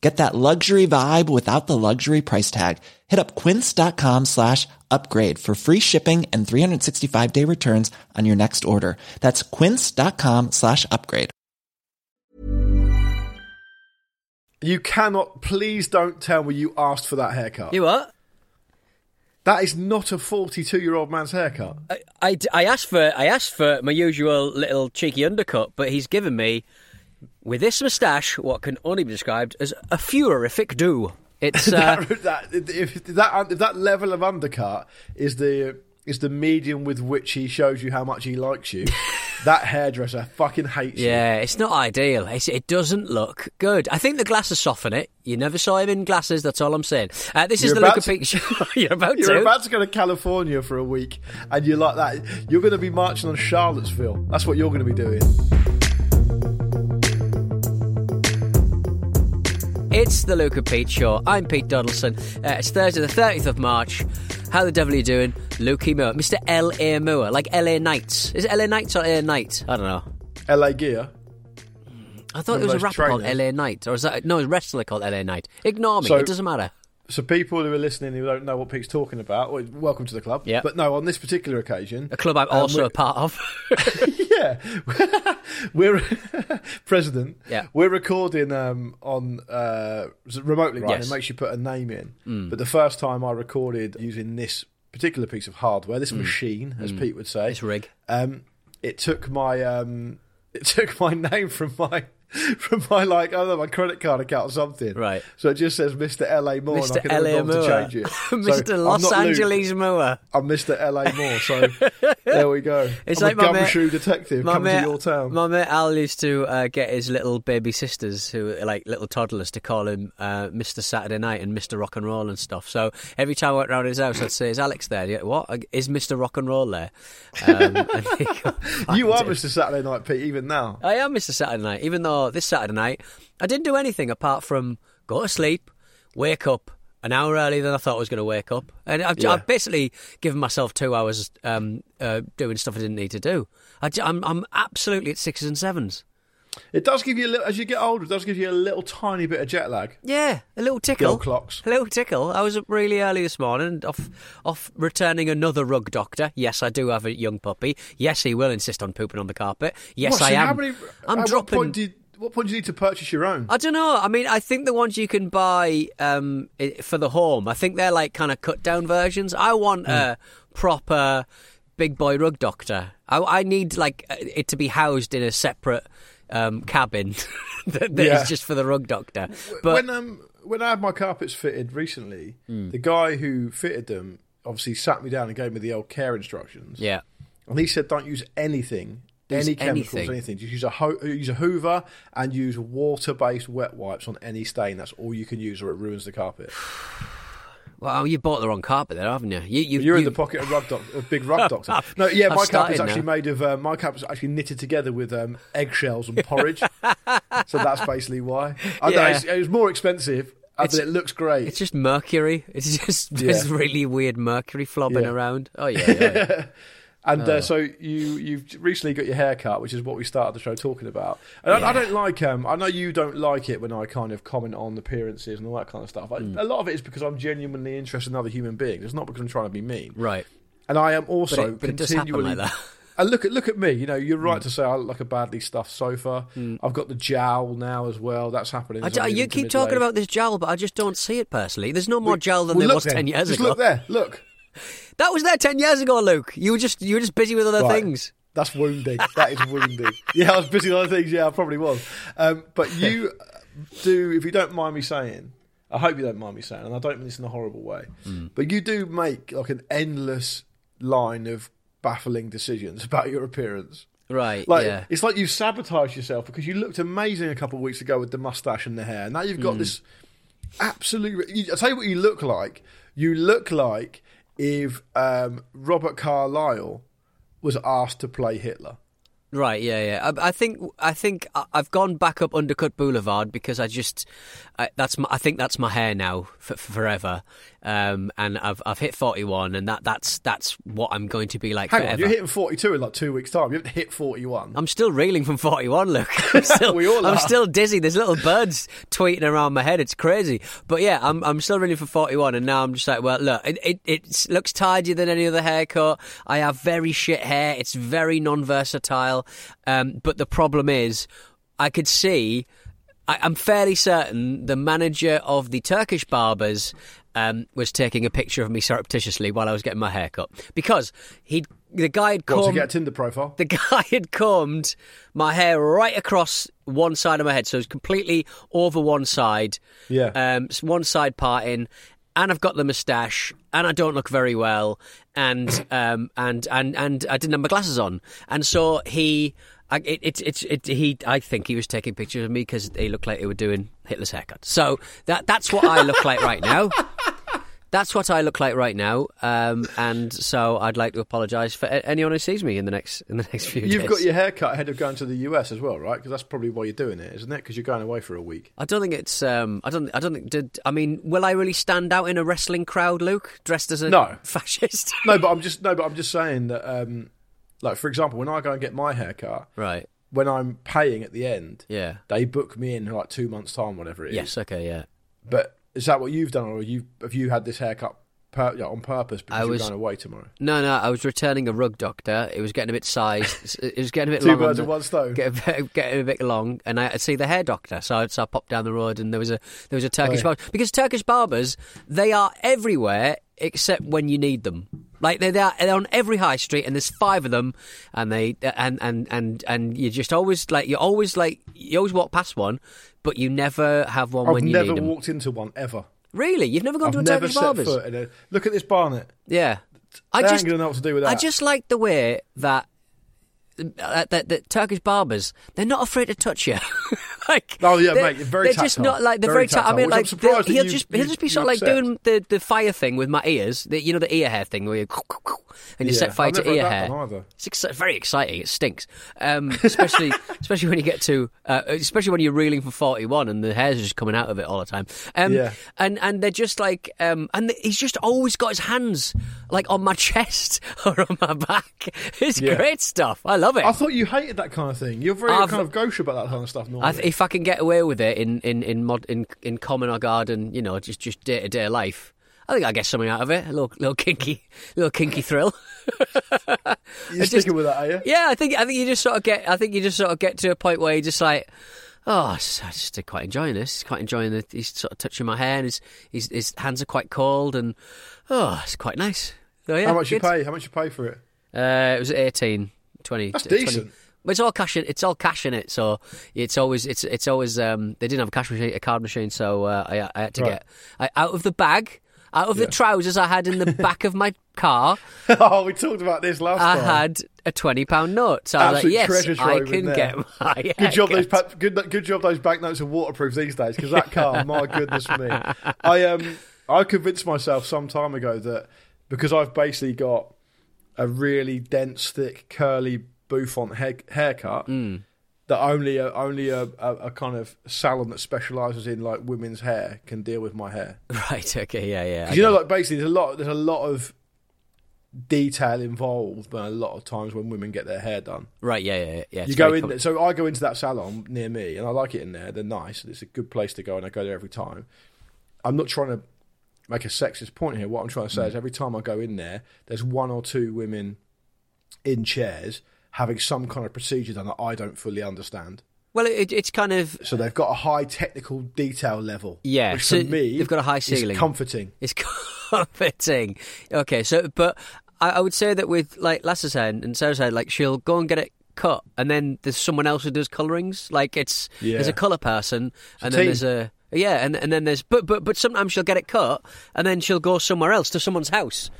Get that luxury vibe without the luxury price tag. Hit up quince.com slash upgrade for free shipping and 365 day returns on your next order. That's quince.com slash upgrade. You cannot, please don't tell me you asked for that haircut. You what? That is not a 42 year old man's haircut. I, I, I asked for I asked for my usual little cheeky undercut, but he's given me with this moustache what can only be described as a furorific do. It's uh, that, that, if that if that level of undercut is the is the medium with which he shows you how much he likes you. that hairdresser fucking hates yeah, you. Yeah, it's not ideal. It's, it doesn't look good. I think the glasses soften it. You never saw him in glasses. That's all I'm saying. Uh, this you're is the Luke and Pete show. you're about you're to. about to go to California for a week, and you're like that. You're going to be marching on Charlottesville. That's what you're going to be doing. It's the Luke and Pete Show. I'm Pete Donaldson. Uh, it's Thursday, the 30th of March. How the devil are you doing? Lukey Moore. Mr. L.A. Moore. Like L.A. Knights. Is it L.A. Knights or L.A. Knight? I don't know. L.A. Gear. I thought it was a rapper trainers. called L.A. Knight. Or is that... No, it's a wrestler called L.A. Knight. Ignore me. So, it doesn't matter. So people who are listening who don't know what Pete's talking about, well, welcome to the club. Yeah. But no, on this particular occasion, a club I'm um, also a part of. yeah, we're president. Yeah. We're recording um, on uh, remotely, right? Yes. It makes you put a name in. Mm. But the first time I recorded using this particular piece of hardware, this mm. machine, as mm. Pete would say, this rig, um, it took my um, it took my name from my from my like I don't know my credit card account or something. Right. So it just says Mr. LA Moore, Mr. and I can LA Moore. to change it. Mr. So Los Angeles Moore. I'm Mr. LA Moore. So there we go. It's I'm like a gumshoe mate, detective coming mate, to your town. My mate Al used to uh, get his little baby sisters, who are like little toddlers, to call him uh, Mr. Saturday Night and Mr. Rock and Roll and stuff. So every time I went round his house, I'd say, "Is Alex there? Yeah, what is Mr. Rock and Roll there?" Um, you are Mr. Saturday Night, Pete. Even now, I am Mr. Saturday Night. Even though this Saturday night I didn't do anything apart from go to sleep, wake up an hour earlier than I thought I was going to wake up, and I've, yeah. I've basically given myself two hours um, uh, doing stuff I didn't need to do. I, I'm, I'm absolutely at sixes and sevens. It does give you a little, as you get older, it does give you a little tiny bit of jet lag. Yeah, a little tickle. clocks. A little tickle. I was up really early this morning, off off returning another rug doctor. Yes, I do have a young puppy. Yes, he will insist on pooping on the carpet. Yes, what, I am. Many, I'm dropping what point do you need to purchase your own? I don't know. I mean, I think the ones you can buy um, for the home, I think they're like kind of cut down versions. I want mm. a proper big boy rug doctor. I, I, need like it to be housed in a separate um, cabin that, that yeah. is just for the rug doctor. But when um, when I had my carpets fitted recently, mm. the guy who fitted them obviously sat me down and gave me the old care instructions. Yeah. And he said, "Don't use anything any chemicals, anything. anything. Just use a ho- use a Hoover and use water-based wet wipes on any stain. That's all you can use, or it ruins the carpet. Well, you bought the wrong carpet there, haven't you? you, you are in the pocket of rug doc- a big rug doctor. No, yeah, my carpet's actually now. made of uh, my carpet's actually knitted together with um, eggshells and porridge. so that's basically why. I yeah. know, it was more expensive. It's, it looks great. It's just mercury. It's just yeah. this really weird mercury flobbing yeah. around. Oh yeah, yeah. And uh, oh. so you you've recently got your hair cut, which is what we started the show talking about. And yeah. I, I, don't like um I know you don't like it when I kind of comment on appearances and all that kind of stuff. Mm. a lot of it is because I'm genuinely interested in other human beings. It's not because I'm trying to be mean, right? And I am also but it, but continually. Like and look at look at me. You know, you're right mm. to say I look like a badly stuffed sofa. Mm. I've got the jowl now as well. That's happening. I, you keep talking about this jowl, but I just don't see it personally. There's no more jowl than well, there was ten years just ago. Look there. Look. That was there ten years ago, Luke. You were just you were just busy with other right. things. That's wounding. That is wounding. Yeah, I was busy on other things. Yeah, I probably was. Um, but you do, if you don't mind me saying, I hope you don't mind me saying, and I don't mean this in a horrible way, but you do make like an endless line of baffling decisions about your appearance. Right. Like yeah. it's like you sabotaged yourself because you looked amazing a couple of weeks ago with the mustache and the hair. Now you've got this absolute. You, I'll tell you what you look like. You look like if um, Robert Carlyle was asked to play Hitler. Right, yeah, yeah. I, I think I think I've gone back up Undercut Boulevard because I just I, that's my, I think that's my hair now for, for forever, um, and I've I've hit forty one, and that that's that's what I'm going to be like Hang forever. on, you're hitting 42 in like two weeks' time. You haven't hit 41. I'm still reeling from 41, Look, I'm still, We all I'm still dizzy. There's little birds tweeting around my head. It's crazy. But yeah, I'm, I'm still reeling for 41, and now I'm just like, well, look, it, it, it looks tidier than any other haircut. I have very shit hair. It's very non versatile. Um, but the problem is, I could see. I, I'm fairly certain the manager of the Turkish barbers um, was taking a picture of me surreptitiously while I was getting my hair cut because he, the guy had to get a Tinder profile? the guy had combed my hair right across one side of my head, so it was completely over one side. Yeah. Um, one side parting, and I've got the moustache, and I don't look very well, and um, and and and I didn't have my glasses on, and so he. I, it, it, it, it, he, I think he was taking pictures of me because he looked like he were doing Hitler's haircut. So that that's what I look like right now. That's what I look like right now, um, and so I'd like to apologise for anyone who sees me in the next in the next few days. You've got your hair cut ahead of going to the US as well, right? Because that's probably why you're doing it, isn't it? Because you're going away for a week. I don't think it's. Um, I don't. I don't think. Did I mean? Will I really stand out in a wrestling crowd, Luke, dressed as a No. fascist? No, but I'm just no, but I'm just saying that, um, like for example, when I go and get my haircut, right. when I'm paying at the end, Yeah. they book me in like two months time, whatever it is. Yes. Okay. Yeah. But is that what you've done, or you have you had this haircut per, yeah, on purpose because I you're going away tomorrow? No, no. I was returning a rug doctor. It was getting a bit sized. it was getting a bit Two long. birds the- one stone. Get a bit, getting a bit long, and I had to see the hair doctor. So I, so I popped down the road, and there was a there was a Turkish Oh, yeah. barber because Turkish barbers they are everywhere except when you need them. Like they're, they're on every high street, and there's five of them, and they and and and and you just always like you always like you always walk past one, but you never have one I've when you never need them. Never walked into one ever. Really, you've never gone I've to a never Turkish set barber's? foot in a. Look at this barnet. Yeah, I They just ain't gonna know what to do with that. I just like the way that. Uh, that, that Turkish barbers, they're not afraid to touch you. like, Oh, yeah, they're, mate, very They're just tactile. not like they're Very very. ta- I tactile, mean, like surprised he'll you- just he'll just be sort of like accept. doing the, the fire thing with my ears, the, you know, the ear hair thing where you and you Yeah, set fire to ear hair. It's ex- very exciting. It stinks, um, especially especially when you get to, uh, especially when you're reeling for forty one and the hairs are just coming out of it all the time. Um, Yeah. and and they're just like, um, and he's just always got his hands like on my chest or on my back. It's Yeah. great stuff. I love it. I thought you hated that kind of thing. You're very I've- kind of gauche about that kind of stuff. Normally, I th- if I can get away with it in in in mod in, in common or garden, you know, just just day to day life, I think I get something out of it. A little little kinky little kinky thrill. you're it's sticking with that, are you? yeah, I think I think you just sort of get I think you just sort of get to a point where you just like. Oh, I'm just quite enjoying this. He's quite enjoying the. He's sort of touching my hair, and his his, his hands are quite cold, and oh, it's quite nice. So, yeah, How much you pay? How much you pay for it? Uh, it was 18, 20. That's 20. decent. But it's all cash in. It's all cash in it, so it's always it's it's always. Um, they didn't have a cash machine, a card machine, so uh, I, I had to Right. get I, out of the bag, out of Yeah. the trousers I had in the back of my car. oh, we talked about this last I time. I had a twenty pound note, so I was like, "Yes, I can get my Good job those pa- good good job those banknotes are waterproof these days because that car, my goodness me. I um I convinced myself some time ago that because I've basically got a really dense, thick, curly bouffant hair, haircut. Mm. That only a, only a, a, a kind of salon that specialises in like women's hair can deal with my hair. Right? Okay. Yeah. Yeah. you know, like basically, there's a lot. There's a lot of detail involved, but a lot of times when women get their hair done, right. Yeah. Yeah. Yeah. you go in. com- so I go into that salon near me, and I like it in there. They're nice. It's a good place to go, and I go there every time. I'm not trying to make a sexist point here. What I'm trying to say is, every time I go in there, there's one or two women in chairs having some kind of procedure done that I don't fully understand. Well, it, it's kind of So they've got a high technical detail level. Yeah, which so for me they've got a high ceiling. comforting. It's comforting. Okay, so but I, I would say that with like Lass's hair and Sarah's hair, like she'll go and get it cut, and then there's someone else who does colorings. Like it's yeah. there's a colour person, and then team. there's a yeah, and and then there's but but but sometimes she'll get it cut, and then she'll go somewhere else to someone's house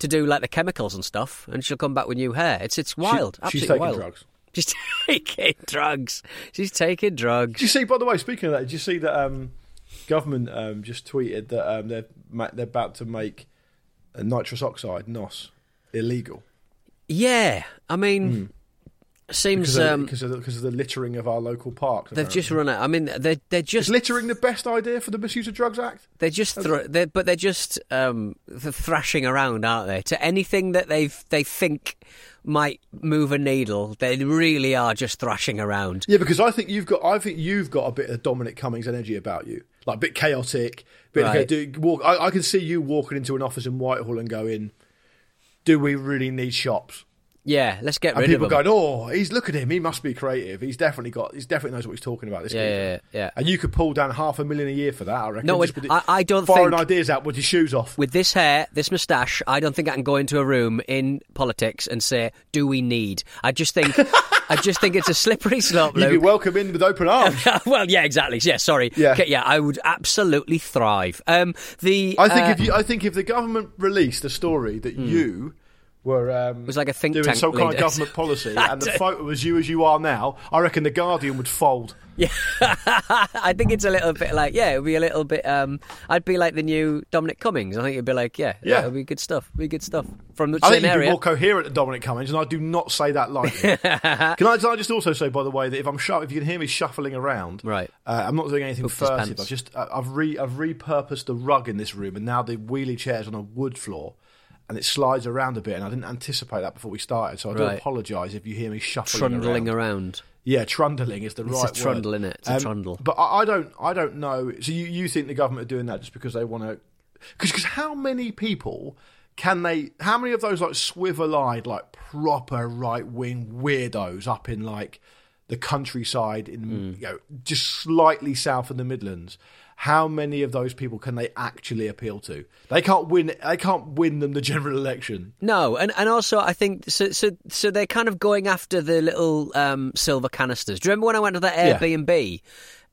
to do like the chemicals and stuff, and she'll come back with new hair. It's it's wild, She- she's taking wild. drugs. She's taking drugs. She's taking drugs. Did you see? By the way, speaking of that, did you see that um, government um, just tweeted that um, they're they're about to make nitrous oxide (NOS) illegal Yeah, I mean, seems because of, um, because, of the, because of the littering of our local parks. they've just run out. I mean, they're they're Is just littering the best idea for the Misuse of Drugs Act? they're just thr they're, but they're just um, th- thrashing around, aren't they? To anything that they they think might move a needle, they really are just thrashing around. Yeah, because I think you've got I think you've got a bit of Dominic Cummings energy about you, like a bit chaotic. Bit Right. okay, do, walk. I, I can see you walking into an office in Whitehall and going, "Do we really need shops?" Yeah, let's get And rid people of them. going, "Oh, he's look at him. He must be creative. He's definitely got. He's definitely knows what he's talking about." This Yeah, yeah, yeah. And you could pull down half a million a year for that. I reckon. No, it- I- I don't firing think- ideas out with your shoes off. With this hair, this moustache, I don't think I can go into a room in politics and say, "Do we need?" I just think, I just think it's a slippery slope. You'd be welcome in with open arms. well, yeah, exactly. Yeah, sorry. Yeah. Yeah, I would absolutely thrive. Um, the I think uh, if you, I think if the government released a story that you were um, Was like a think doing tank some kind of government policy, and the photo was you as you are now, I reckon the Guardian would fold. Yeah, I think it's a little bit like, yeah, it would be a little bit. Um, I'd be like the new Dominic Cummings. I think it'd be like, yeah, Yeah. it'd be good stuff. Be good stuff from the I same think area. be more coherent than Dominic Cummings, and I do not say that lightly. can, I, can I just also say, by the way, that if I'm shu- if you can hear me shuffling around, Right. uh, I'm not doing anything furtive. I've just uh, I've re I've repurposed the rug in this room, and now the wheelie chair's on a wood floor. And it slides around a bit, and I didn't anticipate that before we started, so I do apologise if you hear me shuffling trundling around. around. Yeah, trundling is the It's a right word. trundle, innit? It's a trundle. But I, I don't, I don't know. So you, you think the government are doing that just because they want to? Because how many people can they? How many of those like swivel-eyed, like proper right-wing weirdos up in like the countryside in Hmm. you know just slightly south of the Midlands? How many of those people can they actually appeal to? They can't win. They can't win them the general election. No, and, and also I think so. So so they're kind of going after the little um, silver canisters. Do you remember when I went to that Yeah.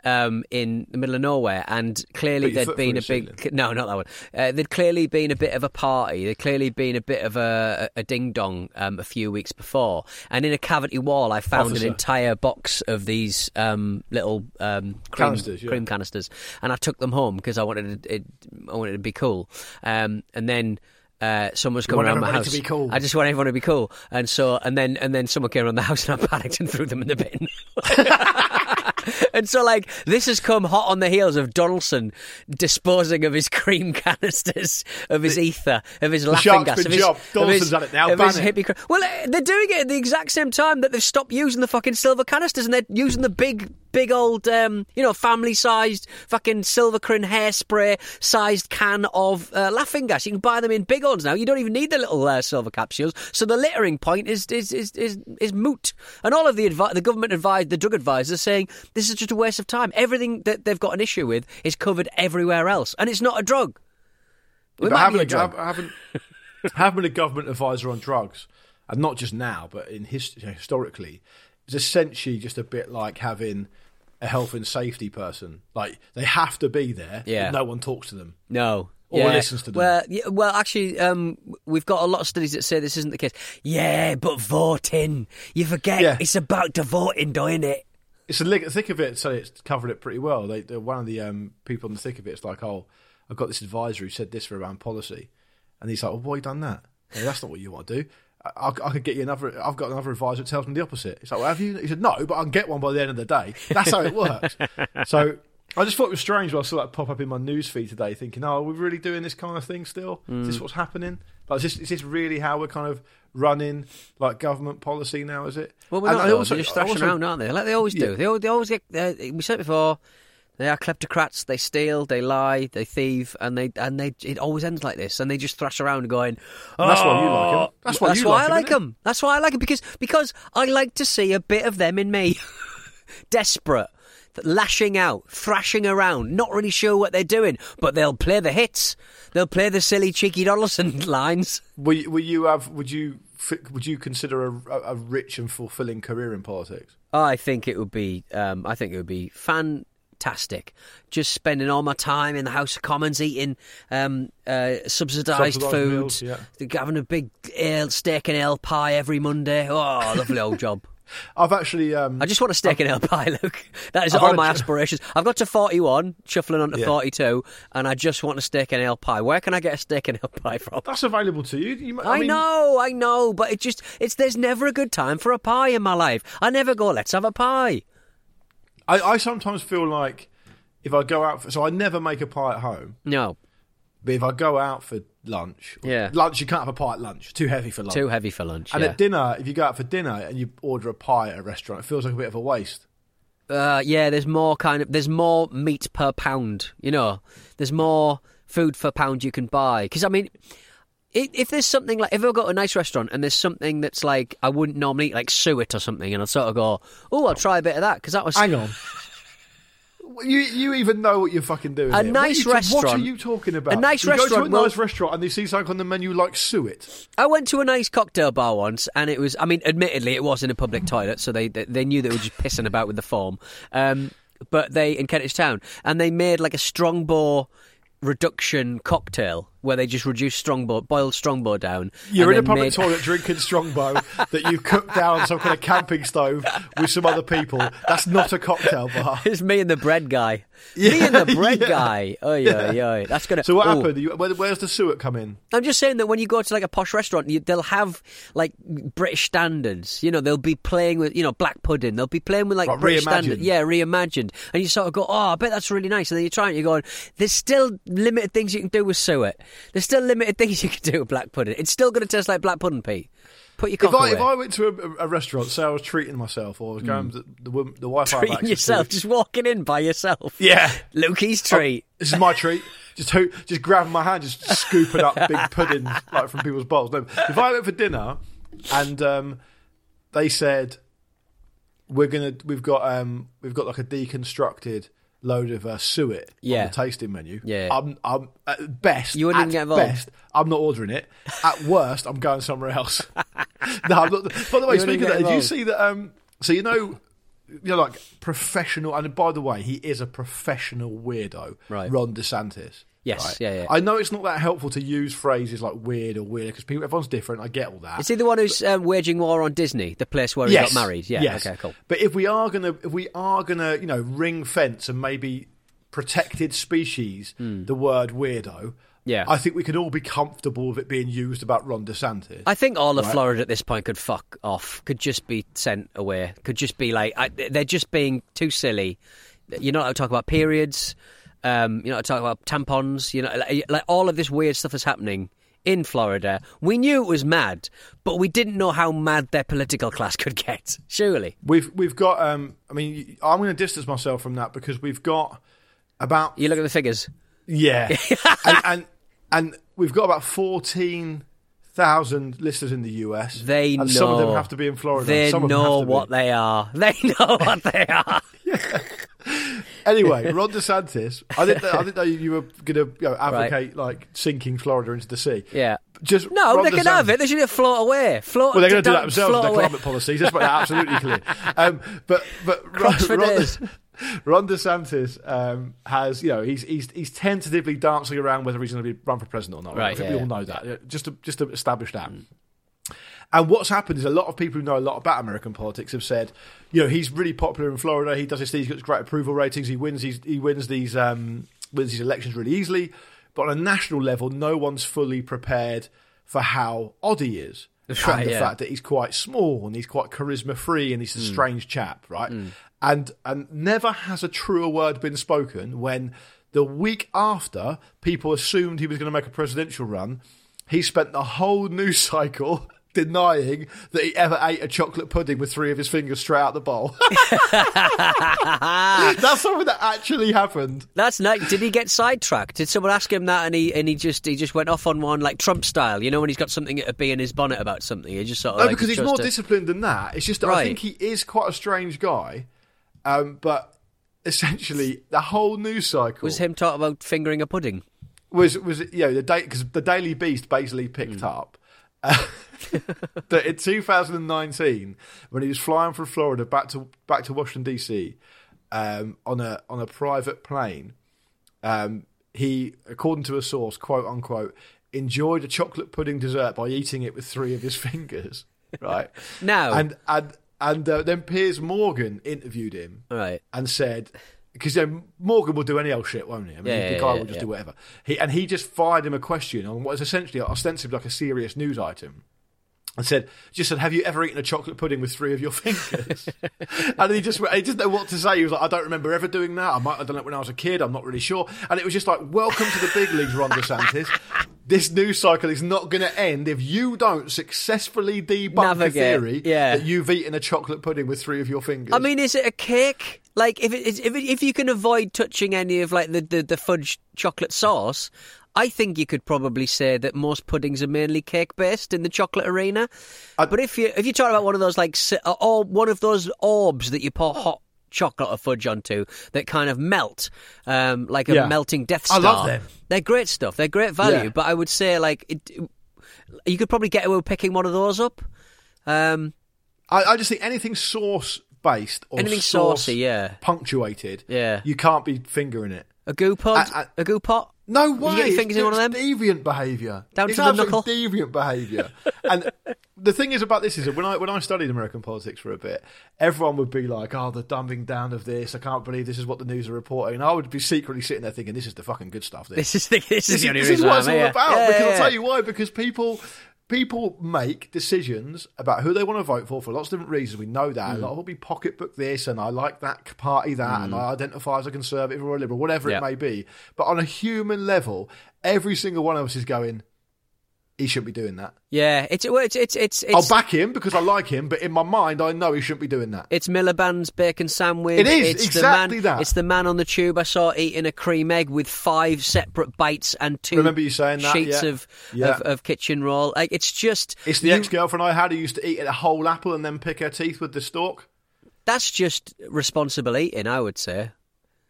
Um, in the middle of nowhere, and clearly there'd been a big no, not that one. Uh, there'd clearly been a bit of a party. There'd clearly been a bit of a, a ding dong um, a few weeks before, and in a cavity wall, I found Officer. an entire box of these um, little um, cream, Canisters, yeah. cream canisters, and I took them home because I wanted it, it, I wanted it to be cool, um, and then. Uh, someone was coming around my house. to be cool. I just want everyone to be cool, and so and then and then someone came around the house and I panicked and threw them in the bin. and so like this has come hot on the heels of Donaldson disposing of his cream canisters, of his ether, of his laughing gas. of his, of Donaldson's his- done it now, Of his hippie cra- well, they're doing it at the exact same time that they've stopped using the fucking silver canisters and they're using the big, big old, um, you know, family-sized fucking Silvikrin hairspray sized can of uh, laughing gas. You can buy them in big ones now. You don't even need the little uh, silver capsules. So the littering point is is is is, is moot. And all of the advi- the government advised, the drug advisors saying this is just a waste of time. Everything that they've got an issue with is covered everywhere else, and it's not a drug. It But might having a, a drug. having, having a government advisor on drugs, and not just now, but in his, historically, is essentially just a bit like having a health and safety person. Like they have to be there, but Yeah. no one talks to them. No. Or yeah. listens to them. Well, yeah, well, actually, um, we've got a lot of studies that say this isn't the case. Yeah, but voting, you forget Yeah. it's about to voting, doing it. It's the thick of it, so it's covered it pretty well. They, one of the um, people in the thick of it. It's like, oh, I've got this advisor who said this for around policy, and he's like, well, why you done that? "Yeah, that's not what you want to do. I, I could get you another. I've got another advisor that tells me the opposite. It's like, well, have you? He said, no, but I can get one by the end of the day. That's how it works. so I just thought it was strange when I saw that pop up in my news feed today, thinking, oh, are we really doing this kind of thing still? Is Mm. this what's happening? Like, is this, is this really how we're kind of running like government policy now? Is it? Well, we're And not. Also- They're just thrashing also- around, aren't they? Like they always do. Yeah. They, al- they always get. Uh, we said it before. They are kleptocrats. They steal. They lie. They thieve, and they and they. It always ends like this, and they just thrash around, going. That's why you like 'em. "Oh." That's why That's why like I like them. That's why I like them because because I like to see a bit of them in me. Desperate. lashing out, thrashing around, not really sure what they're doing, but they'll play the hits. They'll play the silly cheeky Donaldson lines. Will you, will you have? Would you would you consider a, a, rich and fulfilling career in politics? I think it would be. Um, I think it would be fantastic. Just spending all my time in the House of Commons eating um, uh, subsidised Subsidised foods, meals, yeah. having a big ale, steak and ale pie every Monday. Oh, lovely old job. I've actually. Um, I just want a steak and ale pie, Luke. That is I've all my aspirations. I've got to 41, shuffling on to Yeah. 42, and I just want a steak and ale pie. Where can I get a steak and ale pie from? that's available to you. you I, mean, know, I know, but it just, it's, there's never a good time for a pie in my life. I never go, let's have a pie. I, I sometimes feel like if I go out, for, so I never make a pie at home. No, But if I go out for lunch, Yeah. lunch you can't have a pie at lunch. Too heavy for lunch. too heavy for lunch. And yeah. at dinner, if you go out for dinner and you order a pie at a restaurant, it feels like a bit of a waste. Uh, yeah, there's more kind of there's more meat per pound. You know, there's more food per pound you can buy. Because I mean, if there's something like if I go to a nice restaurant and there's something that's like I wouldn't normally eat, like suet or something, and I sort of go, oh, I'll try a bit of that because that was Hang on. You you even know what you're fucking doing. A here. nice what you, What are you talking about? a nice restaurant. you go to a restaurant will- nice restaurant and they see something on the menu like suet. I went to a nice cocktail bar once, and it was. I mean, admittedly, it was in a public toilet, so they they, they knew they were just pissing about with the form. Um, but they in Kentish Town, and they made like a strongbow reduction cocktail where they just reduced strongbow, boiled strongbow down. You're in a public made- toilet drinking strongbow that you've cooked down some kind of camping stove with some other people. That's not a cocktail bar. It's me and the bread guy. me and the bread yeah. guy. Oh yeah, yeah. That's gonna. So what Ooh. happened? You, where, where's the suet come in? I'm just saying that when you go to like a posh restaurant, you, they'll have like British standards. You know, they'll be playing with you know black pudding. They'll be playing with like Like British reimagined. standards. Yeah, reimagined. And you sort of go, oh, I bet that's really nice. And then you try it, and you're going, there's still limited things you can do with suet. There's still limited things you can do with black pudding. It's still going to taste like black pudding, Pete. Put your If I, away. if I went to a, a restaurant, say I was treating myself, or I was going to the, the, the Wi-Fi Treating access yourself, to- just walking in by yourself. yeah, Lukey's treat. this is my treat. Just who, just grabbing my hand, just scooping up big puddings like from people's bowls. No, if I went for dinner and um, they said we're gonna, we've got, um, we've got like a deconstructed load of uh, suet Yeah. on the tasting menu. Yeah. I'm, I'm at best, You wouldn't get involved? best, I'm not ordering it. At worst, I'm going somewhere else. no, I'm not. By the way, You speaking of that, did you see that? Um, so you know. You know, like professional, and by the way, he is a professional weirdo, Right. Ron DeSantis. Yes, right? yeah, yeah. I know it's not that helpful to use phrases like weird or weird because people, everyone's different. I get all that. Is he the one who's um, waging war on Disney, the place where he yes, got married? Yeah. yes. Okay. Cool. But if we are gonna, if we are gonna, you know, ring fence and maybe protected species, the word weirdo. Yeah. I think we can all be comfortable with it being used about Ron DeSantis. I think all of Right. Florida at this point could fuck off. Could just be sent away. Could just be like I, they're just being too silly. You're not allowed to talk about periods. Um, you know, to talk about tampons. You know, like, like all of this weird stuff is happening in Florida. We knew it was mad, but we didn't know how mad their political class could get. Surely, We've we've got. Um, I mean, I'm going to distance myself from that because we've got about you look at the figures. yeah, and, and and we've got about fourteen thousand listeners in the US. They and know. some of them have to be in Florida. They some of them know what be. they are. They know what they are. Anyway, Ron DeSantis. I didn't. I didn't know you were going to you know, advocate like sinking Florida into the sea. Yeah. Just No, Ron they can DeSantis- have it. They should float away. Float. Well, they're going to do that themselves with their away. climate policies. Let's make that absolutely clear. Um, but but Ron, Ron. Ron DeSantis um, has, you know, he's, he's he's tentatively dancing around whether he's going to be run for president or not. Right, I think yeah, we all yeah. know that. Just to, just to establish that. And what's happened is a lot of people who know a lot about American politics have said, you know, he's really popular in Florida. He does his thing. He's got great approval ratings. He wins. These, he wins these um, wins these elections really easily. But on a national level, no one's fully prepared for how odd he is. That's and right, the yeah. fact that he's quite small and he's quite charisma free and he's a strange chap, right? And and never has a truer word been spoken when the week after people assumed he was going to make a presidential run, he spent the whole news cycle denying that he ever ate a chocolate pudding with three of his fingers straight out the bowl. That's something that actually happened. That's nice. Did he get sidetracked? Did someone ask him that, and he and he just he just went off on one like Trump style? You know, when he's got something to be in his bonnet about something, he just sort of No, like, because he's more to- disciplined than that. It's just that I think he is quite a strange guy, um, but essentially the whole news cycle Was him talking about fingering a pudding? was was you know the day because the Daily Beast basically picked up uh, that in 2019 when he was flying from Florida back to back to Washington DC um, on a on a private plane, um, he according to a source quote unquote enjoyed a chocolate pudding dessert by eating it with three of his fingers, right? Now, and and and uh, then Piers Morgan interviewed him right. and said because you know, Morgan will do any old shit, won't he? I mean, Yeah, the yeah, guy yeah, will just do whatever. He and he just fired him a question on what is essentially ostensibly like a serious news item. And said, just said, have you ever eaten a chocolate pudding with three of your fingers? and he just, he didn't know what to say. He was like, I don't remember ever doing that. I might have done it when I was a kid. I'm not really sure. And it was just like, welcome to the big leagues, Ron DeSantis. This news cycle is not going to end if you don't successfully debunk the theory yeah. that you've eaten a chocolate pudding with three of your fingers. I mean, is it a cake? Like, if it, if it, if you can avoid touching any of like the, the, the fudge chocolate sauce, I think you could probably say that most puddings are mainly cake based in the chocolate arena. but if you if you talk about one of those like or one of those orbs that you pour hot chocolate or fudge onto that kind of melt, um, like a Yeah. melting Death Star. I love them. They're great stuff. They're great value. Yeah. But I would say like it, you could probably get away with picking one of those up. Um, I, I just think anything sauce based or Anything sauce saucy, yeah. punctuated, Yeah. you can't be fingering it. a Gü pod, I- I- a Gü pot. No way! you get your fingers in one of It's them? Deviant behaviour. Down it's to the knuckle? Deviant behaviour. and the thing is about this is that when I when I studied American politics for a bit, everyone would be like, "Oh, the dumbing down of this! I can't believe this is what the news are reporting." And I would be secretly sitting there thinking, "This is the fucking good stuff." This, This is the, this, is this the is, only this is what it's all about. Yeah, because yeah, I'll tell you why. Because people people make decisions about who they want to vote for for lots of different reasons. We know that. Mm. A lot will be pocketbook this, and I like that party that, and I identify as a conservative or a liberal, whatever Yeah. it may be. But on a human level, every single one of us is going. He shouldn't be doing that. Yeah, it's well, it's it's it's it's, I'll back him because I like him, but in my mind, I know he shouldn't be doing that. it's Miliband's bacon sandwich. It is, it's exactly the man, that. It's the man on the tube I saw eating a cream egg with five separate bites and two Remember you saying that, sheets yeah. of, Yeah. of of kitchen roll. Like it's just It's the ex girlfriend I had who used to eat a whole apple and then pick her teeth with the stalk. That's just responsible eating, I would say.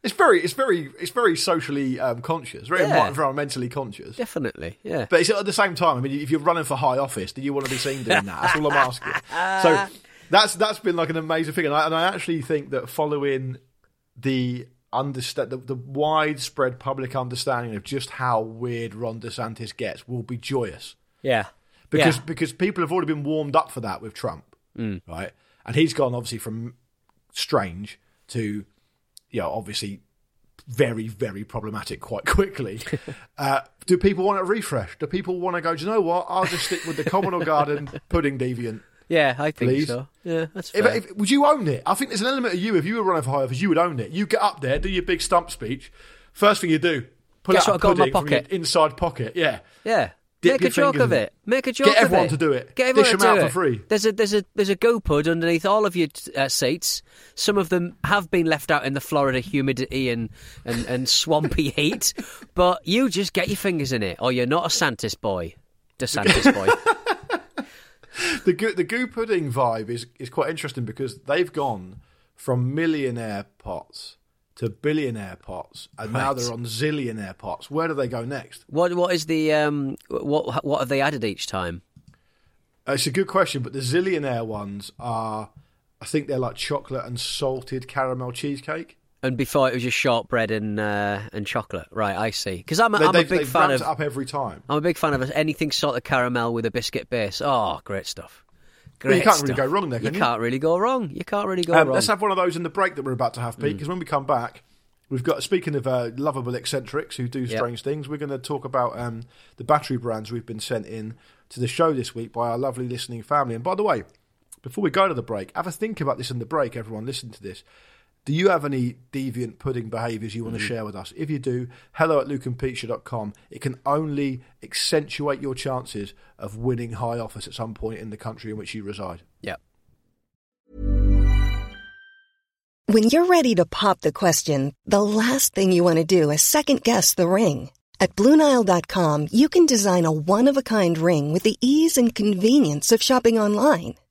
It's very, it's very, it's very socially um, conscious, very Yeah. environmentally conscious. Definitely, yeah. But it's at the same time, I mean, if you're running for high office, do you want to be seen doing that? That's all I'm asking. So that's that's been like an amazing thing, and I, and I actually think that following the understand the, the widespread public understanding of just how weird Ron DeSantis gets will be joyous yeah, because yeah. because people have already been warmed up for that with Trump, Mm. right? And he's gone obviously from strange to you know obviously very very problematic quite quickly. uh, do people want a refresh? Do people want to go? Do you know what? I'll just stick with the Communal Garden pudding deviant. yeah, I think Please? so. Yeah, that's fair. if, would you own it? I think there's an element of you. If you were running for high office, you would own it. You get up there, do your big stump speech. First thing you do, pull Guess out what a I got in my pudding from your pocket? inside pocket. Yeah. Yeah. Make a joke of it. Make a joke of it. Get of everyone it. to do it. Get everyone Dish to them do out it. for free. There's a there's a there's a Gü pud underneath all of your uh, seats. Some of them have been left out in the Florida humidity and, and, and swampy heat, but you just get your fingers in it, or you're not a Santis boy. DeSantis boy. the Gü, the Gü pudding vibe is is quite interesting because they've gone from millionaire pots to billionaire pots, and now they're on zillionaire pots. Where do they go next? what what is the um what what have they added each time? Uh, it's a good question, but the zillionaire ones are, I think they're like chocolate and salted caramel cheesecake. And before it was just shortbread and uh, and chocolate. Right, I see. Because I'm a, They, I'm a big fan of up every time. I'm a big fan of anything sort of caramel with a biscuit base. Oh, great stuff. Great Well, you can't really go wrong there, can you? you, can't really go wrong. You can't really go Um, wrong. let's have one of those in the break that we're about to have, Mm. Pete, because when we come back, we've got, speaking of uh, lovable eccentrics who do strange things, we're going to talk about um, the battery brands we've been sent in to the show this week by our lovely listening family. And by the way, before we go to the break, have a think about this in the break, everyone. Listen to this. Do you have any deviant pudding behaviours you want Mm. to share with us? If you do, hello at lukeandpeteshow.com. It can only accentuate your chances of winning high office at some point in the country in which you reside. yeah. When you're ready to pop the question, the last thing you want to do is second guess the ring. At Bluenile.com, you can design a one of a kind ring with the ease and convenience of shopping online.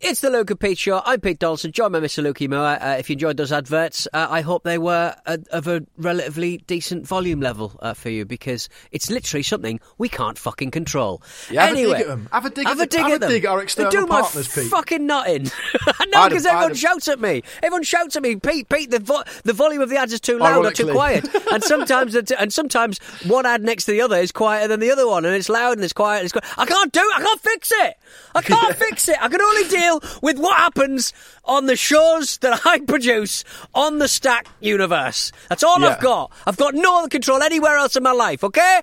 It's the and Pete Show. I'm Pete Donaldson, joined by Mr. Lukey Moore. Uh, if you enjoyed those adverts, uh, I hope they were uh, of a relatively decent volume level uh, for you because it's literally something we can't fucking control. Yeah, have a dig anyway, at 'em. Have a dig have at a dig have at a them. dig at our They external do my partners, Pete. fucking nutting. I'd no, because I'd everyone have- shouts at me. Everyone shouts at me. Pete, Pete, the vo- the volume of the ads is too loud or too quiet. and sometimes t- and sometimes one ad next to the other is quieter than the other one, and it's loud and it's quiet. And it's quiet. I can't do. it. I can't fix it. I can't fix it. I can only deal with what happens on the shows that I produce on the Acast universe. That's all Yeah. I've got. I've got no other control anywhere else in my life. Okay.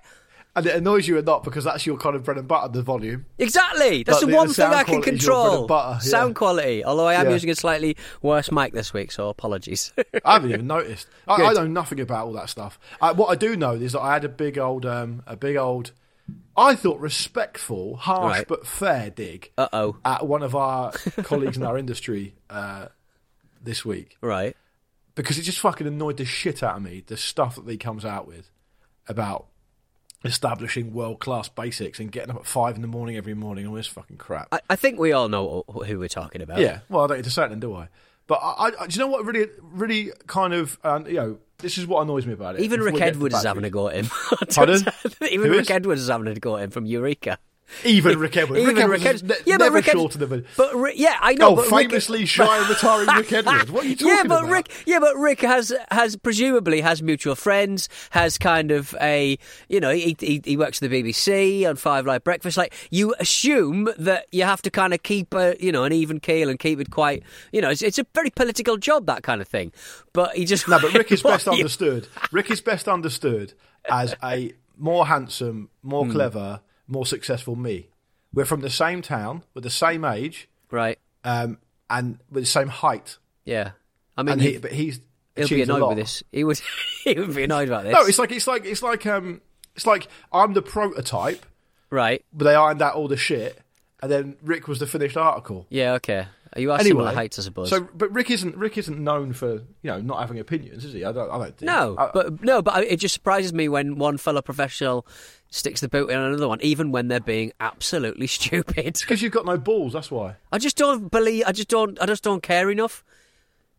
And it annoys you or not because that's your kind of bread and butter, the volume. Exactly. That's But the, one the thing I can quality is your bread control. butter, yeah. Sound quality. Although I am Yeah. using a slightly worse mic this week, so apologies. I haven't even noticed. I, I know nothing about all that stuff. I, what I do know is that I had a big old, um, a big old, I thought respectful, harsh Right. but fair dig Uh-oh. at one of our colleagues in our industry uh, this week right. because it just fucking annoyed the shit out of me. The stuff that he comes out with about establishing world class basics and getting up at five in the morning every morning, all this fucking crap. I, I think we all know who we're talking about. Yeah, well, I don't need to say it then, do I? But I, I, do you know what really, really kind of, um, you know, this is what annoys me about it. Even Rick we get to the Edwards is having a go at him. Pardon? Even Who Rick is? Edwards is having a go at him from Eureka. Even Rick Edwards. Even Rick Edwards Rick Edwards- yeah, but never Rick Ed- short of a. But Rick, yeah, I know. Oh, but Rick- famously shy of retiring Rick Edwards. What are you talking yeah, but about? Rick, yeah, but Rick has has presumably has mutual friends, has kind of a you know he he, he works for the BBC on Five Live Breakfast. Like you assume that you have to kind of keep a you know an even keel and keep it quite you know it's, it's a very political job that kind of thing. But he just No, but Rick is best understood. Rick is best understood as a more handsome, Hmm. more clever, more successful me. We're from the same town, with the same age, Right? um, and with the same height. Yeah. I mean, he, but he's will be annoyed with this. He would he would be annoyed about this. No, it's like it's like it's like um, it's like I'm the prototype, right. but they ironed out all the shit, and then Rick was the finished article. Yeah. Okay. You are Anyway, similar heights, I suppose. So, but Rick isn't Rick isn't known for you know not having opinions, is he? I don't. I don't think. No, I- but no, but it just surprises me when one fellow professional sticks the boot in another one, even when they're being absolutely stupid. because you've got no balls. That's why. I just don't believe. I just don't. I just don't care enough.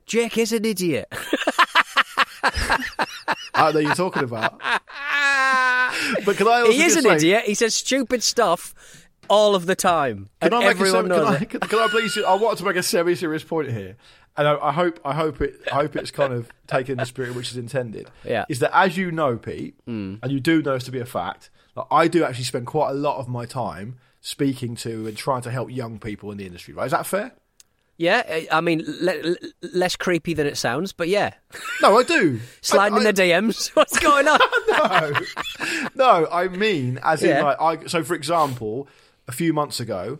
Jake is an idiot. I know you're talking about. but can I also he is an say, idiot. He says stupid stuff all of the time, Can I everyone knows can I, can, can I please? I want to make a semi-serious point here, and I, I hope I hope it I hope it's kind of taken the spirit which is intended. Yeah. is that as you know, Pete, hmm. and you do know this to be a fact. Like, I do actually spend quite a lot of my time speaking to and trying to help young people in the industry. Right? Is that fair? Yeah, I- mean, le- le- less creepy than it sounds, but yeah, No, I do. sliding in the DMs. What's going on? no, no, I mean, as Yeah. in, like, I, so for example, a few months ago,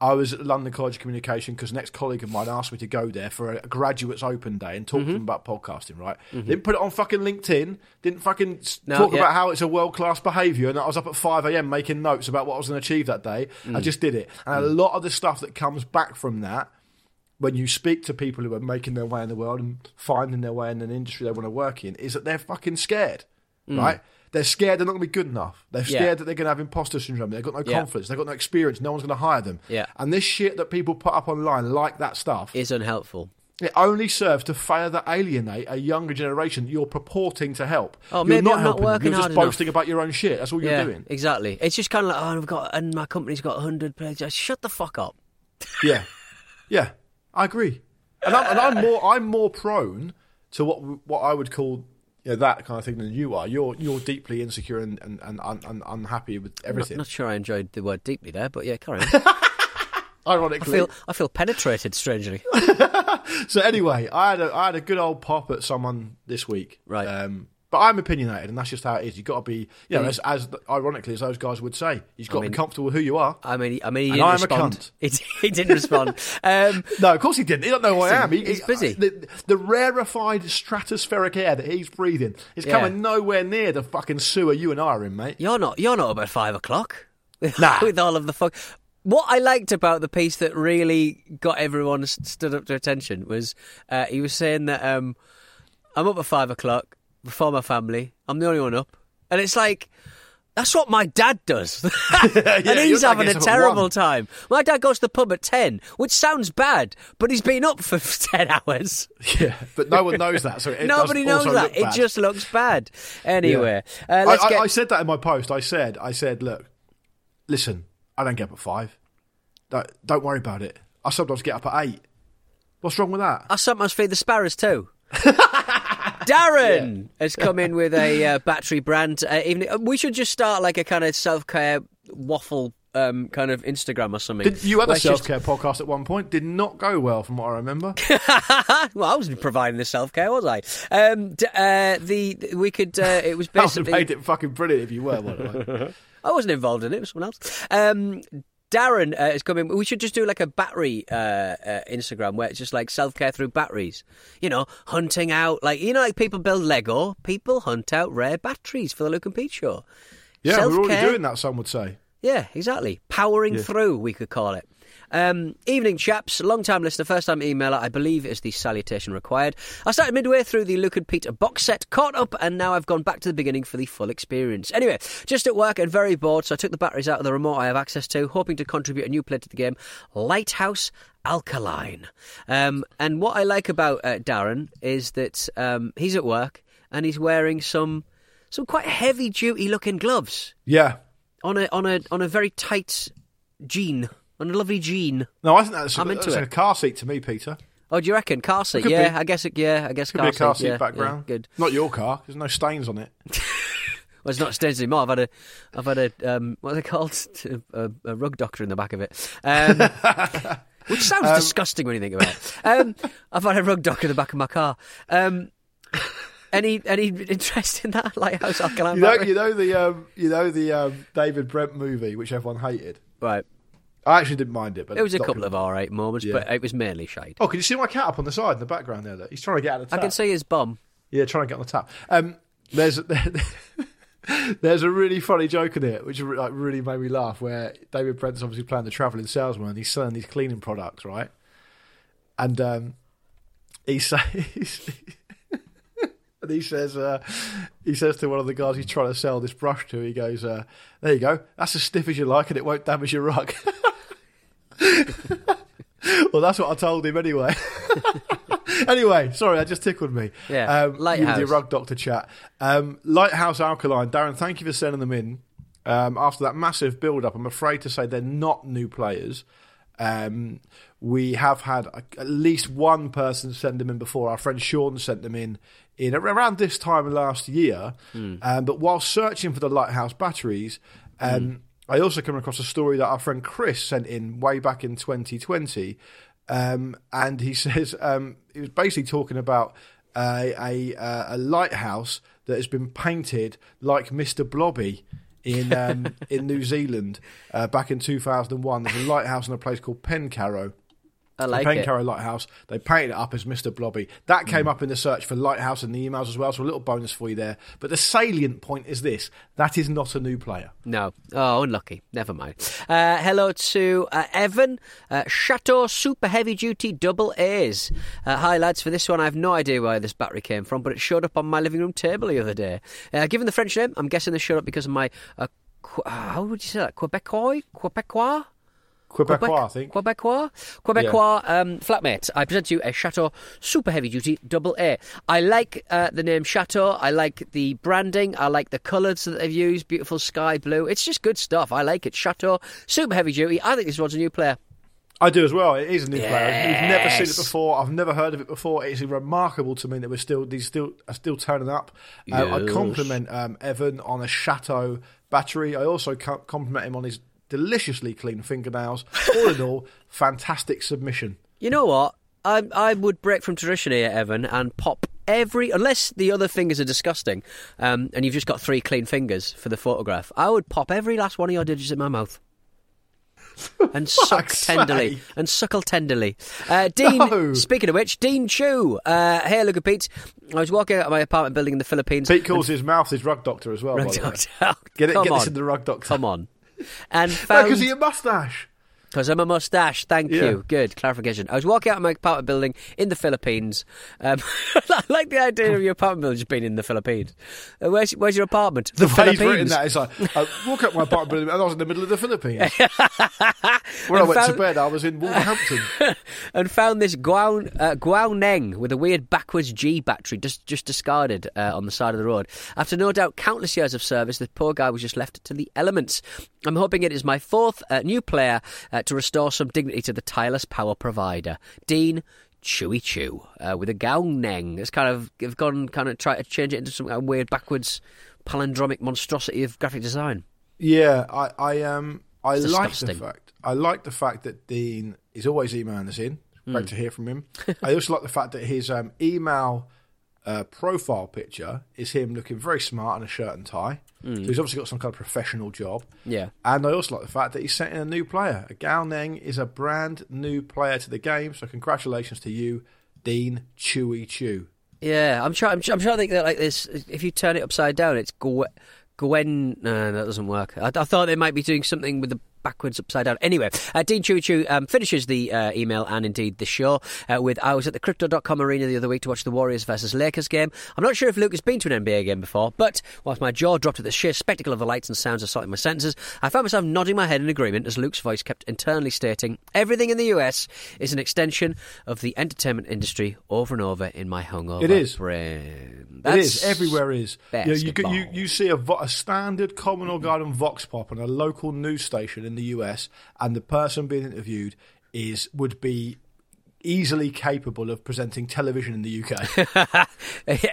I was at London College of Communication because next colleague of mine asked me to go there for a graduates open day and talk Mm-hmm. to them about podcasting, right? Didn't put it on fucking LinkedIn, didn't fucking No, talk yeah. about how it's a world class behaviour, and I was up at 5am making notes about what I was going to achieve that day. Mm. I just did it. And a lot of the stuff that comes back from that when you speak to people who are making their way in the world and finding their way in an industry they want to work in, is that they're fucking scared, right? They're scared they're not going to be good enough. They're Mm. Yeah. scared that they're going to have imposter syndrome. They've got no Yeah. confidence. They've got no experience. No one's going to hire them. Yeah. And this shit that people put up online, like that stuff, Is unhelpful. it only serves to further alienate a younger generation you're purporting to help. Oh, you're maybe not I'm not helping them. working You're just hard enough. boasting about your own shit. That's all you're yeah, doing. exactly. It's just kind of like, oh, I've got, and my company's got hundred pages. Shut the fuck up. Yeah, yeah, I agree. And I'm, and I'm more I'm more prone to what what I would call you know, that kind of thing than you are. You're you're deeply insecure and and, and, un un unhappy with Not, everything. not sure I enjoyed the word deeply there, but yeah, carry on. I Ironically, feel, I feel penetrated strangely. so anyway, I had a I had a good old pop at someone this week, Right. Um, but I'm opinionated, and that's just how it is. You've got to be, you know, Yeah. as, as ironically as those guys would say, you've got mean- to be comfortable with who you are. I mean, I mean, he didn't I'm a respond. cunt. He, he didn't respond. Um, No, of course he didn't. He don't know who I am. He, He's busy. The, the rarefied stratospheric air that he's breathing is Yeah. coming nowhere near the fucking sewer you and I are in, mate. you're not. You're not about five o'clock. Nah. with all of the fuck. what I liked about the piece that really got everyone s- stood up to attention was uh, he was saying that um, I'm up at five o'clock before my family. I'm the only one up, and it's like. That's what my dad does. and your he's having a gets up at terrible time. My dad goes to the pub at 10, which sounds bad, but he's been up for 10 hours. Yeah, but no one knows that, so Nobody knows that. It just looks bad. Anyway, Yeah. uh, I, I- get. I said that in my post. I said, I said, look, listen, I don't get up at five. Don't, don't worry about it. I sometimes get up at eight. What's wrong with that? I sometimes feed the sparrows too. Darren has come in with a uh, battery brand. Uh, evening. uh, We should just start like a kind of self care waffle um, kind of Instagram or something. Did, you had a just- self care podcast at one point. Did not go well, from what I remember. well, I wasn't providing the self care, was I? Um, d- uh, the we could. Uh, it was That would have basically. made it fucking brilliant if you were. By the way. I wasn't involved in it. It was someone else. Um, Darren uh, is coming. We should just do like a battery uh, uh, Instagram where it's just like self care through batteries. You know, hunting out like you know, like people build Lego. People hunt out rare batteries for the Luke and Pete show. Yeah, we're already doing that. Some would say. Yeah, exactly. Powering through, we could call it. Um, evening, chaps. Long time listener, first time emailer. I believe is the salutation required. I started midway through the Luke and Peter box set, caught up, and now I've gone back to the beginning for the full experience. Anyway, just at work and very bored, so I took the batteries out of the remote I have access to, hoping to contribute a new play to the game Lighthouse Alkaline. Um, and what I like about uh, Darren is that um, he's at work and he's wearing some some quite heavy duty looking gloves Yeah. on a on a on a very tight jean, on a lovely jean. No, I think that's, I'm that's into a it. car seat to me, Peter. Oh, do you reckon car seat? could Yeah, be. I guess. It, yeah, I guess Could car be a car seat. yeah, background. yeah, good. Not your car. There's no stains on it. Well, it's not stains anymore. I've had a, I've had a, um, what are they called? A, a rug doctor in the back of it. Um, which sounds disgusting when you think about it. Um, I've had a rug doctor in the back of my car. Um, any any interest in that lighthouse alkaline You know, you know the um, you know the um, David Brent movie, which everyone hated. Right. I actually didn't mind it, but It was a couple of all right moments, Yeah. but it was mainly shade. Oh, can you see my cat up on the side in the background there? Look? He's trying to get out of the tap. I can see his bum. Yeah, trying to get on the tap. Um, there's there's a really funny joke in it, which like really made me laugh. Where David Brent's obviously playing the travelling salesman, and he's selling these cleaning products, right? And um, he says. And he says, uh, he says to one of the guys he's trying to sell this brush to, he goes, uh, "There you go, that's as stiff as you like, and it won't damage your rug." well, that's what I told him anyway. anyway, sorry, that just tickled me. Yeah, um, Lighthouse. your rug doctor chat. Um, Lighthouse Alkaline, Darren, thank you for sending them in. Um, after that massive build-up, I'm afraid to say they're not new players. Um, we have had a, at least one person send them in before. Our friend Sean sent them in in around this time last year. Um, but while searching for the Lighthouse batteries, um, I also come across a story that our friend Chris sent in way back in 2020. Um, and he says um, he was basically talking about a, a, uh, a lighthouse that has been painted like Mr. Blobby in um, in New Zealand uh, back in 2001. There's a lighthouse in a place called Pencarrow. I like the it. Pencarrow Lighthouse. They painted it up as Mr. Blobby. That came up in the search for Lighthouse in the emails as well, so a little bonus for you there. But the salient point is this that is not a new player. No. Oh, unlucky. Never mind. Uh, hello to uh, Evan. Uh, Chateau Super Heavy Duty Double A's. Uh, hi, lads. For this one, I have no idea where this battery came from, but it showed up on my living room table the other day. Uh, given the French name, I'm guessing this showed up because of my. Uh, qu- uh, how would you say that? Quebecois? Quebecois? Quebecois, I think. Quebecois? Quebecois um, flatmate. I present to you a Chateau Super Heavy Duty Double A. I like uh, the name Chateau. I like the branding. I like the colours that they've used. Beautiful sky blue. It's just good stuff. I like it. Chateau Super Heavy Duty. I think this one's a new player. I do as well. It is a new player. We've never seen it before. I've never heard of it before. It's remarkable to me that we're still these still are still turning up. Uh, I compliment um, Evan on a Chateau battery. I also compliment him on his deliciously clean fingernails. All in all, fantastic submission. You know what? I I would break from tradition here, Evan, and pop every unless the other fingers are disgusting, um, and you've just got three clean fingers for the photograph. I would pop every last one of your digits in my mouth. And suck tenderly, sake. and suckle tenderly. Uh, Dean, No. speaking of which, Dean Chu. Uh, hey, look at Pete. I was walking out of my apartment building in the Philippines. Pete calls his mouth his rug doctor as well. Rug doctor. Get it. Come Get on. this in the rug doctor. Come on. And No, found because he a mustache. Because I'm a mustache. Thank Yeah. you. Good clarification. I was walking out of my apartment building in the Philippines. Um, I like the idea of your apartment building just being in the Philippines. Uh, where's, where's your apartment? The, The way written that is like, I walk up my apartment building and I was in the middle of the Philippines. When I went to bed, I was in Wolverhampton. and found this Guao, uh, with a weird backwards G battery just, just discarded uh, on the side of the road. After no doubt countless years of service, the poor guy was just left to the elements. I'm hoping it is my fourth uh, new player uh, to restore some dignity to the tireless power provider. Dean Chewy Chew uh, with a Gao Neng. It's kind of they've gone kind of try to change it into some kind of weird backwards palindromic monstrosity of graphic design. Yeah, I, I um, I It's like disgusting. the fact. I like the fact that Dean is always emailing us in. Great to hear from him. I also like the fact that his um, email uh, profile picture is him looking very smart in a shirt and tie. So he's obviously got some kind of professional job. Yeah. And I also like the fact that he's sent in a new player. A Gao Neng is a brand new player to the game. So congratulations to you, Dean Chewy Chew. Yeah, I'm trying. I'm, try- I'm trying to think that like this. If you turn it upside down, it's Gwen. Gwen. No, that doesn't work. I, I thought they might be doing something with the backwards upside down. Anyway, uh, Dean Chewy Chew um, finishes the uh, email and indeed the show uh, with I was at the Crypto.com arena the other week to watch the Warriors versus Lakers game. I'm not sure if Luke has been to an NBA game before, but whilst my jaw dropped at the sheer spectacle of the lights and sounds assaulting my senses, I found myself nodding my head in agreement as Luke's voice kept internally stating, Everything in the US is an extension of the entertainment industry over and over in my hungover It is. brain. it is everywhere is. You, know, you, you you see a, vo- a standard Commonwealth Garden Vox Pop on a local news station in the US, and the person being interviewed is would be easily capable of presenting television in the UK.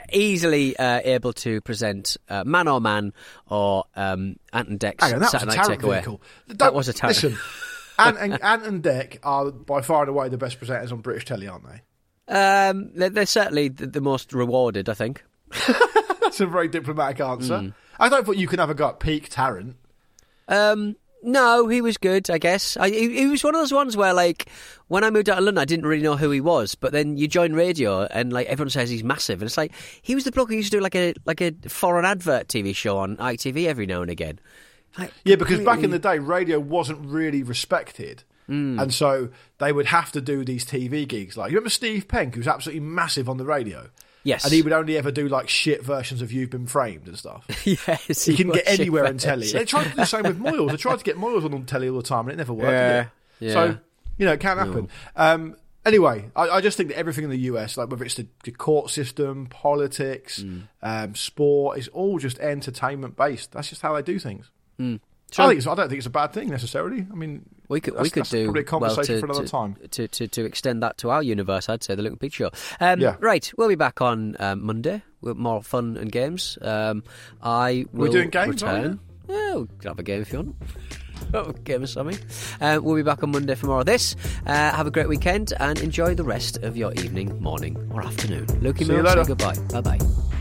easily uh, able to present uh, Man or Man or um, Ant and Dec's Hang on, that was a Saturday Takeaway. vehicle. That Don't- was a Tarrant. Listen, Ant and, Ant and Dec are by far and away the best presenters on British telly, aren't they? Um, they're, they're certainly the, the most rewarded, I think. That's a very diplomatic answer. Hmm. I don't think you can have a go at peak Tarrant. Um, no, he was good, I guess. I, he, he was one of those ones where, like, when I moved out of London, I didn't really know who he was. But then you join radio, and like everyone says he's massive, and it's like he was the bloke who used to do like a like a foreign advert TV show on ITV every now and again. Like, Yeah, because back in the day, radio wasn't really respected. Mm. And so they would have to do these TV gigs. Like, you remember Steve Penk, who was absolutely massive on the radio? Yes. And he would only ever do like shit versions of You've Been Framed and stuff. yes, He he couldn't get anywhere in shit telly. They tried to do the same with Moyles. They tried to get Moyles on telly all the time and it never worked. Yeah, yeah. So, you know, it can happen. Um, anyway, I, I just think that everything in the US, like whether it's the, the court system, politics, Mm. um, sport, is all just entertainment based. That's just how they do things. So- I, think I don't think it's a bad thing necessarily. I mean, We could we could do probably a conversation well, to, for another to, time. To, to to extend that to our universe. I'd say the and Pete show. Um, Yeah. Right, we'll be back on um, Monday with more fun and games. Um, I We're doing games, aren't return. Yeah, we can have a game if you want. Oh, game of something. Uh, we'll be back on Monday for more of this. Uh, have a great weekend and enjoy the rest of your evening, morning, or afternoon. Lukey See you Mills, say later. goodbye. Bye bye.